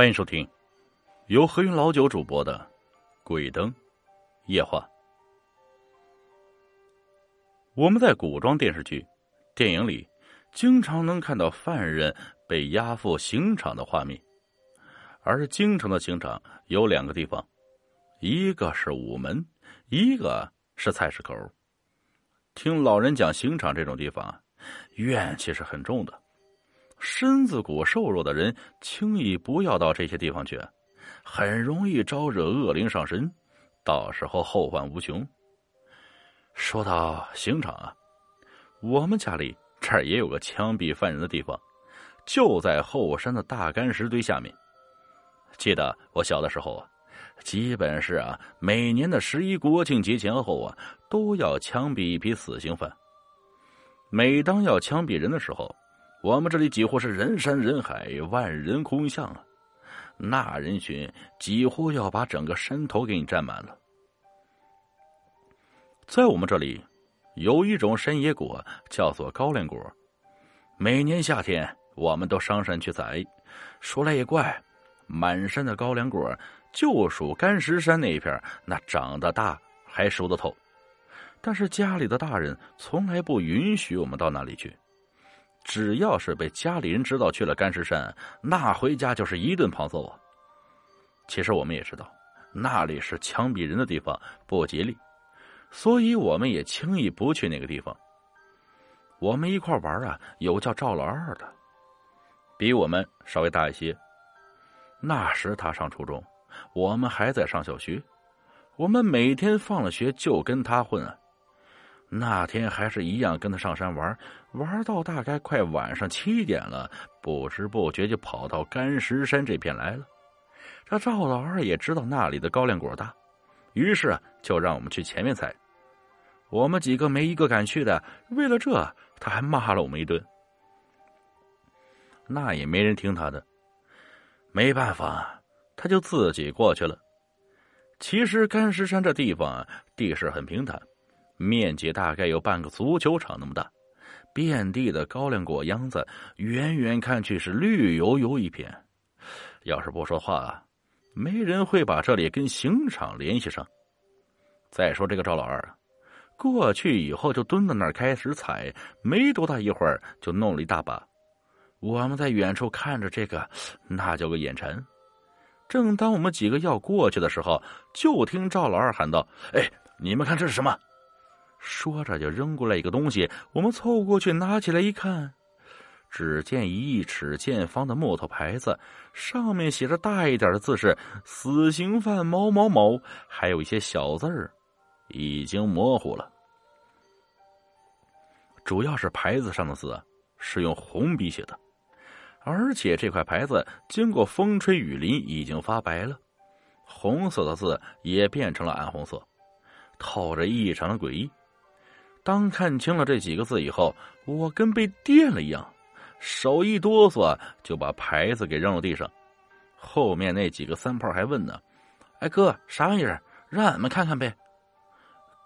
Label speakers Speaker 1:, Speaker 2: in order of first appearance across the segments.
Speaker 1: 欢迎收听由何云老九主播的《鬼灯夜话》。我们在古装电视剧、电影里经常能看到犯人被押赴刑场的画面，而京城的刑场有两个地方，一个是午门，一个是菜市口。听老人讲，刑场这种地方怨气是很重的。身子骨瘦弱的人，轻易不要到这些地方去，很容易招惹恶灵上身，到时候后患无穷。说到刑场啊，我们家里这儿也有个枪毙犯人的地方，就在后山的大干石堆下面。记得我小的时候啊，基本是啊，每年的十一国庆节前后啊，都要枪毙一批死刑犯。每当要枪毙人的时候，我们这里几乎是人山人海，万人空巷啊！那人群几乎要把整个山头给你占满了。在我们这里，有一种山野果叫做高粱果。每年夏天，我们都上山去采。说来也怪，满山的高粱果，就属干石山那一片那长得大还熟得透。但是家里的大人从来不允许我们到那里去。只要是被家里人知道去了干石山，那回家就是一顿胖揍啊！其实我们也知道，那里是枪毙人的地方，不吉利，所以我们也轻易不去那个地方。我们一块玩啊，有叫赵老二的，比我们稍微大一些。那时他上初中，我们还在上小学，我们每天放了学就跟他混啊。那天还是一样跟他上山玩，玩到大概快晚上七点了，不知不觉就跑到干石山这片来了。这赵老二也知道那里的高粱果大，于是就让我们去前面采。我们几个没一个敢去的，为了这他还骂了我们一顿。那也没人听他的，没办法，他就自己过去了。其实干石山这地方地势很平坦。面积大概有半个足球场那么大，遍地的高粱果秧子，远远看去是绿油油一片。要是不说话，没人会把这里跟刑场联系上。再说这个赵老二啊，过去以后就蹲在那儿开始采，没多大一会儿就弄了一大把。我们在远处看着这个，那叫个眼馋。正当我们几个要过去的时候，就听赵老二喊道：“哎，你们看这是什么？”说着就扔过来一个东西，我们凑过去拿起来一看，只见一尺见方的木头牌子，上面写着大一点的字是“死刑犯某某某”，还有一些小字儿，已经模糊了。主要是牌子上的字是用红笔写的，而且这块牌子经过风吹雨淋已经发白了，红色的字也变成了暗红色，透着异常的诡异。当看清了这几个字以后，我跟被电了一样，手一哆嗦就把牌子给扔了地上。后面那几个三炮还问呢：“哎哥，啥玩意儿？让俺们看看呗。”“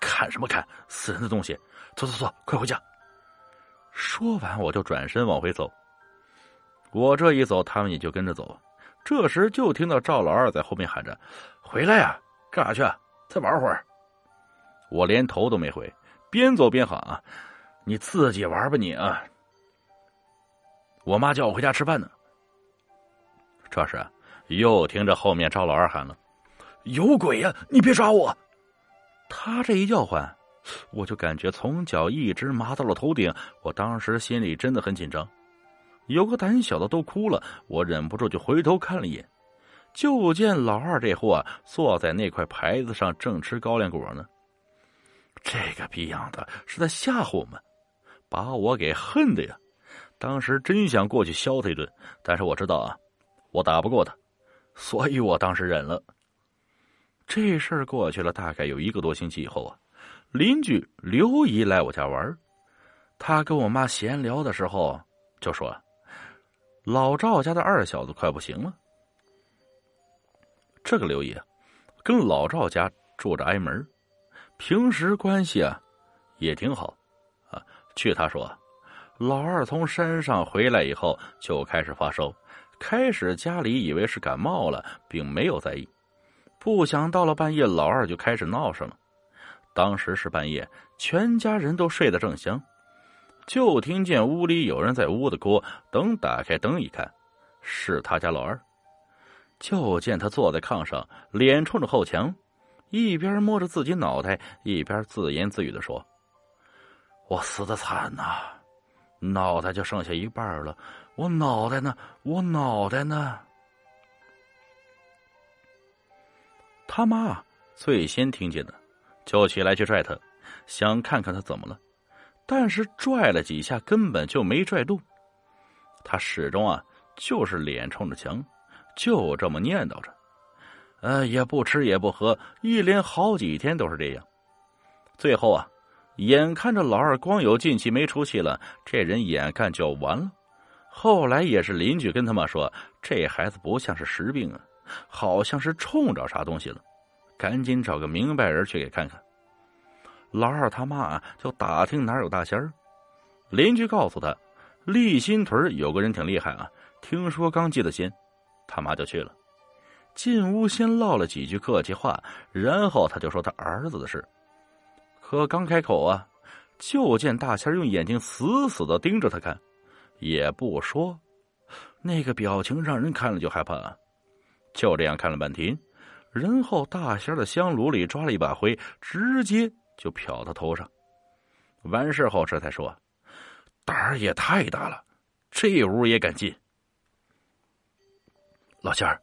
Speaker 1: 看什么看？死人的东西！走走走，快回家！”说完，我就转身往回走。我这一走，他们也就跟着走。这时就听到赵老二在后面喊着：“回来呀，干啥去？再玩会儿。”我连头都没回。边走边喊啊！你自己玩吧你啊！我妈叫我回家吃饭呢。这时又听着后面赵老二喊了：“有鬼呀！你别抓我！”他这一叫唤，我就感觉从脚一直麻到了头顶。我当时心里真的很紧张，有个胆小的都哭了。我忍不住就回头看了一眼，就见老二这货坐在那块牌子上，正吃高粱果呢。这个逼样的是在吓唬我们，把我给恨的呀！当时真想过去削他一顿，但是我知道啊，我打不过他，所以我当时忍了。这事儿过去了大概有一个多星期以后啊，邻居刘姨来我家玩，她跟我妈闲聊的时候就说：“老赵家的二小子快不行了。”这个刘姨跟老赵家住着挨门。平时关系啊，也挺好，啊。据他说，老二从山上回来以后就开始发烧，开始家里以为是感冒了，并没有在意。不想到了半夜，老二就开始闹上了。当时是半夜，全家人都睡得正香，就听见屋里有人在屋的锅。等打开灯一看，是他家老二。就见他坐在炕上，脸冲着后墙，一边摸着自己脑袋，一边自言自语的说：“我死的惨呐，脑袋就剩下一半了。我脑袋呢？我脑袋呢？”他妈最先听见的，就起来去拽他，想看看他怎么了，但是拽了几下，根本就没拽动。他始终啊，就是脸冲着墙，就这么念叨着，呃，也不吃也不喝，一连好几天都是这样。最后啊，眼看着老二光有进气没出气了，这人眼看就要完了。后来也是邻居跟他妈说，这孩子不像是实病啊。好像是冲着啥东西了，赶紧找个明白人去给看看。老二他妈啊，就打听哪有大仙儿。邻居告诉他，立新屯有个人挺厉害啊，听说刚祭的仙，他妈就去了。进屋先唠了几句客气话，然后他就说他儿子的事。可刚开口啊，就见大仙用眼睛死死的盯着他看，也不说，那个表情让人看了就害怕。就这样看了半天，然后大仙的香炉里抓了一把灰，直接就瞟他头上。完事后，这才说：“胆儿也太大了，这屋也敢进。”老仙儿，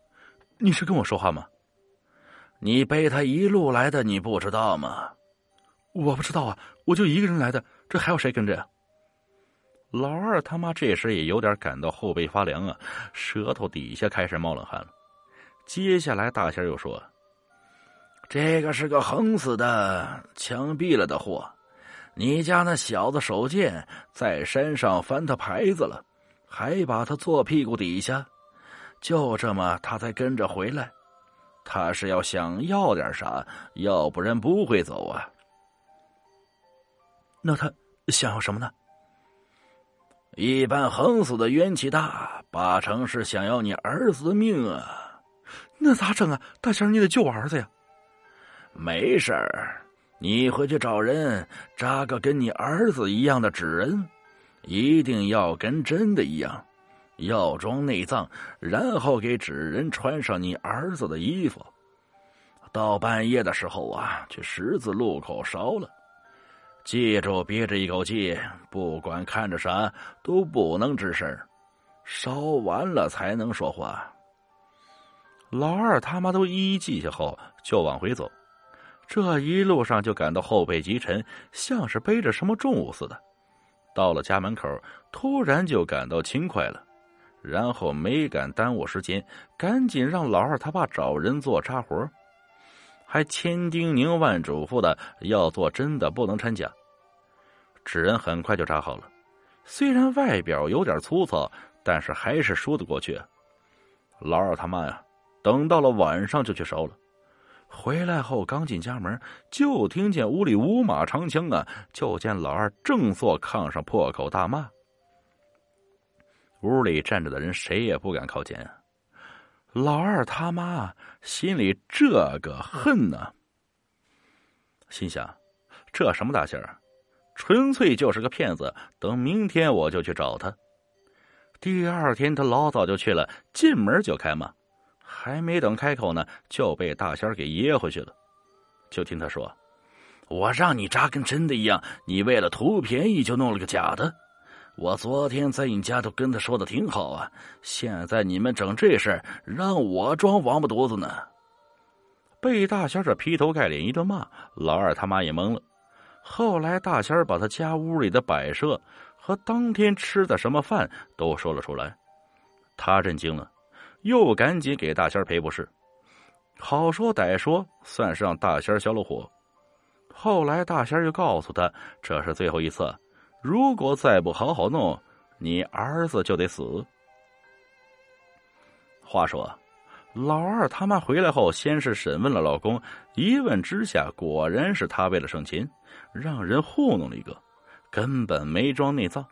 Speaker 1: 你是跟我说话吗？你背他一路来的，你不知道吗？我不知道啊，我就一个人来的，这还有谁跟着呀？老二他妈这时也有点感到后背发凉啊，舌头底下开始冒冷汗了。接下来，大仙又说：“这个是个横死的、枪毙了的货，你家那小子手贱，在山上翻他牌子了，还把他坐屁股底下，就这么他才跟着回来。他是要想要点啥，要不然不会走啊。那他想要什么呢？一般横死的冤气大，八成是想要你儿子的命啊。”那咋整啊？大仙你得救我儿子呀！没事儿，你回去找人扎个跟你儿子一样的纸人，一定要跟真的一样，要装内脏，然后给纸人穿上你儿子的衣服。到半夜的时候啊，去十字路口烧了。记住，憋着一口气，不管看着啥都不能吱声，烧完了才能说话。老二他妈都一一记下后，就往回走。这一路上就感到后背极沉，像是背着什么重物似的。到了家门口，突然就感到轻快了，然后没敢耽误时间，赶紧让老二他爸找人做扎活，还千叮咛万嘱咐的要做真的，不能掺假。纸人很快就扎好了，虽然外表有点粗糙，但是还是说得过去。老二他妈呀！等到了晚上就去烧了，回来后刚进家门，就听见屋里五马长枪啊！就见老二正坐炕上破口大骂。屋里站着的人谁也不敢靠近啊！老二他妈心里这个恨呢，心想：这什么大仙儿，纯粹就是个骗子！等明天我就去找他。第二天他老早就去了，进门就开骂。还没等开口呢，就被大仙给噎回去了。就听他说：“我让你扎跟真的一样，你为了图便宜就弄了个假的。我昨天在你家都跟他说的挺好啊，现在你们整这事让我装王八犊子呢。”被大仙这劈头盖脸一顿骂，老二他妈也懵了。后来大仙把他家屋里的摆设和当天吃的什么饭都说了出来，他震惊了。又赶紧给大仙赔不是，好说歹说，算是让大仙消了火。后来大仙又告诉他，这是最后一次，如果再不好好弄，你儿子就得死。话说，老二他妈回来后，先是审问了老公，一问之下，果然是他为了省钱，让人糊弄了一个，根本没装内脏。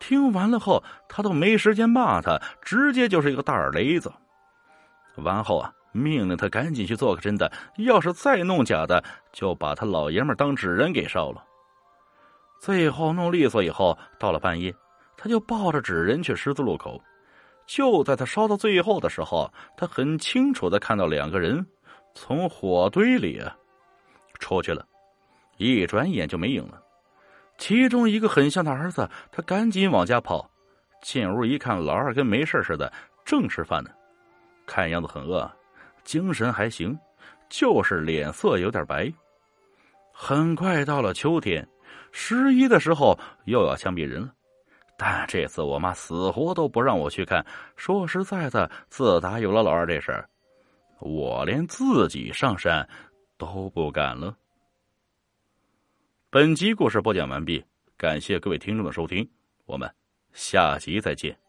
Speaker 1: 听完了后，他都没时间骂他，直接就是一个大耳雷子。完后啊，命令他赶紧去做个真的，要是再弄假的，就把他老爷们当纸人给烧了。最后弄利索以后，到了半夜，他就抱着纸人去十字路口。就在他烧到最后的时候，他很清楚的看到两个人从火堆里出去了，一转眼就没影了。其中一个很像他儿子，他赶紧往家跑，进屋一看，老二跟没事似的，正吃饭呢，看样子很饿，精神还行，就是脸色有点白。很快到了秋天，十一的时候又要枪毙人了，但这次我妈死活都不让我去看。说实在的，自打有了老二这事，我连自己上山都不敢了。本集故事播讲完毕，感谢各位听众的收听，我们下集再见。